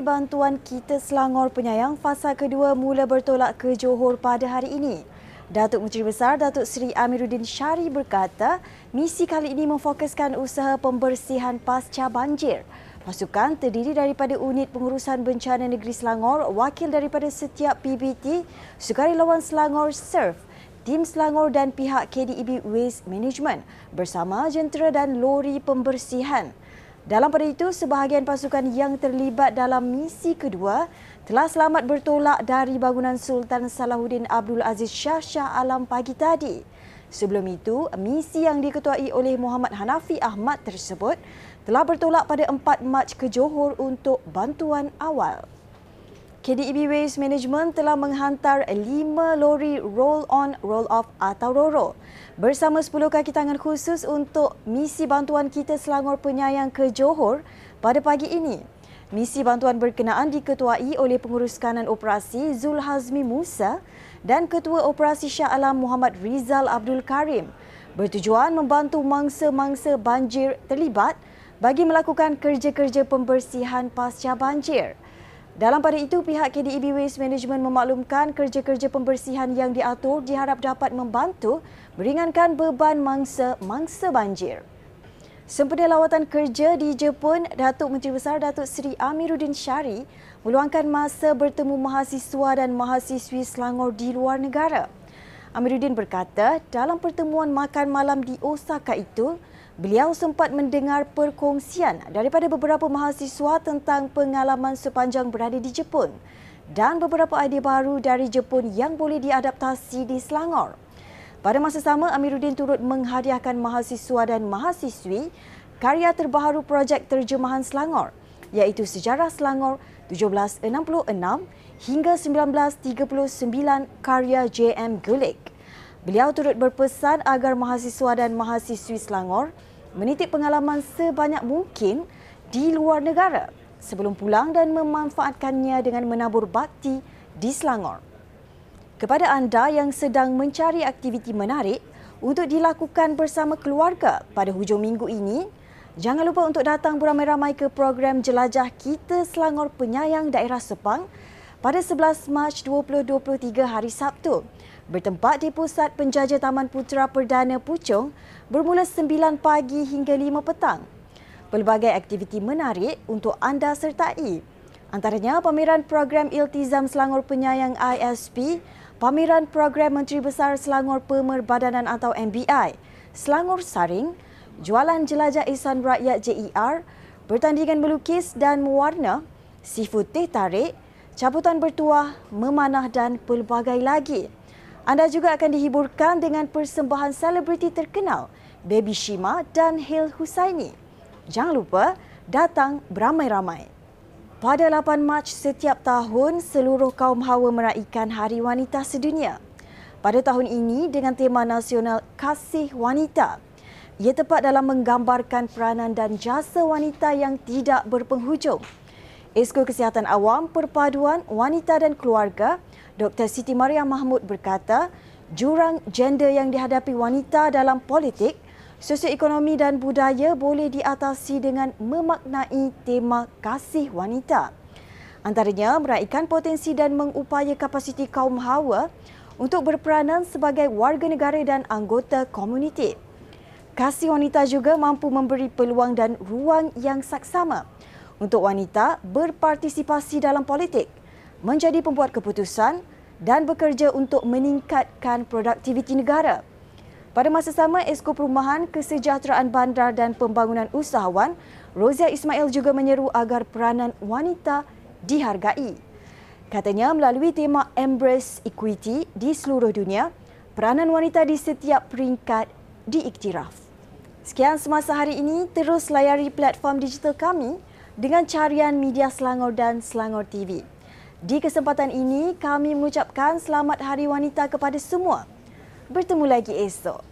Bantuan Kita Selangor Penyayang fasa kedua mula bertolak ke Johor pada hari ini. Datuk Menteri Besar Datuk Seri Amiruddin Syari berkata, misi kali ini memfokuskan usaha pembersihan pasca banjir. Pasukan terdiri daripada Unit Pengurusan Bencana Negeri Selangor, wakil daripada setiap PBT, Sukarelawan Selangor SURF, tim Selangor dan pihak KDEB Waste Management bersama jentera dan lori pembersihan. Dalam pada itu, sebahagian pasukan yang terlibat dalam misi kedua telah selamat bertolak dari bangunan Sultan Salahuddin Abdul Aziz Shah Shah Alam pagi tadi. Sebelum itu, misi yang diketuai oleh Muhammad Hanafi Ahmad tersebut telah bertolak pada 4 Mac ke Johor untuk bantuan awal. KDEB Waste Management telah menghantar 5 lori roll-on, roll-off atau RORO bersama 10 kaki tangan khusus untuk misi bantuan kita Selangor Penyayang ke Johor pada pagi ini. Misi bantuan berkenaan diketuai oleh Pengurus Kanan Operasi Zul Hazmi Musa dan Ketua Operasi Shah Alam Muhammad Rizal Abdul Karim bertujuan membantu mangsa-mangsa banjir terlibat bagi melakukan kerja-kerja pembersihan pasca banjir. Dalam pada itu, pihak KDEB Waste Management memaklumkan kerja-kerja pembersihan yang diatur diharap dapat membantu meringankan beban mangsa-mangsa banjir. Sempena lawatan kerja di Jepun, Datuk Menteri Besar Datuk Seri Amiruddin Syari meluangkan masa bertemu mahasiswa dan mahasiswi Selangor di luar negara. Amiruddin berkata, dalam pertemuan makan malam di Osaka itu, Beliau sempat mendengar perkongsian daripada beberapa mahasiswa tentang pengalaman sepanjang berada di Jepun dan beberapa idea baru dari Jepun yang boleh diadaptasi di Selangor. Pada masa sama, Amiruddin turut menghadiahkan mahasiswa dan mahasiswi karya terbaru projek terjemahan Selangor iaitu Sejarah Selangor 1766 hingga 1939 karya J.M. Gulik. Beliau turut berpesan agar mahasiswa dan mahasiswi Selangor menitip pengalaman sebanyak mungkin di luar negara sebelum pulang dan memanfaatkannya dengan menabur bakti di Selangor. Kepada anda yang sedang mencari aktiviti menarik untuk dilakukan bersama keluarga pada hujung minggu ini, jangan lupa untuk datang beramai-ramai ke program Jelajah Kita Selangor Penyayang Daerah Sepang pada 11 Mac 2023 hari Sabtu bertempat di Pusat Penjajah Taman Putera Perdana Puchong bermula 9 pagi hingga 5 petang. Pelbagai aktiviti menarik untuk anda sertai. Antaranya pameran program Iltizam Selangor Penyayang ISP, pameran program Menteri Besar Selangor Pemerbadanan atau MBI, Selangor Saring, jualan jelajah Ihsan Rakyat JER, pertandingan melukis dan mewarna, seafood teh tarik, cabutan bertuah, memanah dan pelbagai lagi. Anda juga akan dihiburkan dengan persembahan selebriti terkenal Baby Shima dan Hil Husaini. Jangan lupa datang beramai-ramai. Pada 8 Mac setiap tahun, seluruh kaum hawa meraihkan Hari Wanita Sedunia. Pada tahun ini dengan tema nasional Kasih Wanita. Ia tepat dalam menggambarkan peranan dan jasa wanita yang tidak berpenghujung. Esko Kesihatan Awam, Perpaduan, Wanita dan Keluarga Dr. Siti Maria Mahmud berkata, jurang gender yang dihadapi wanita dalam politik, sosioekonomi dan budaya boleh diatasi dengan memaknai tema kasih wanita. Antaranya meraihkan potensi dan mengupaya kapasiti kaum hawa untuk berperanan sebagai warga negara dan anggota komuniti. Kasih wanita juga mampu memberi peluang dan ruang yang saksama untuk wanita berpartisipasi dalam politik menjadi pembuat keputusan dan bekerja untuk meningkatkan produktiviti negara. Pada masa sama, Esko Perumahan, Kesejahteraan Bandar dan Pembangunan Usahawan, Rozia Ismail juga menyeru agar peranan wanita dihargai. Katanya melalui tema Embrace Equity di seluruh dunia, peranan wanita di setiap peringkat diiktiraf. Sekian semasa hari ini, terus layari platform digital kami dengan carian media Selangor dan Selangor TV. Di kesempatan ini, kami mengucapkan selamat Hari Wanita kepada semua. Bertemu lagi esok.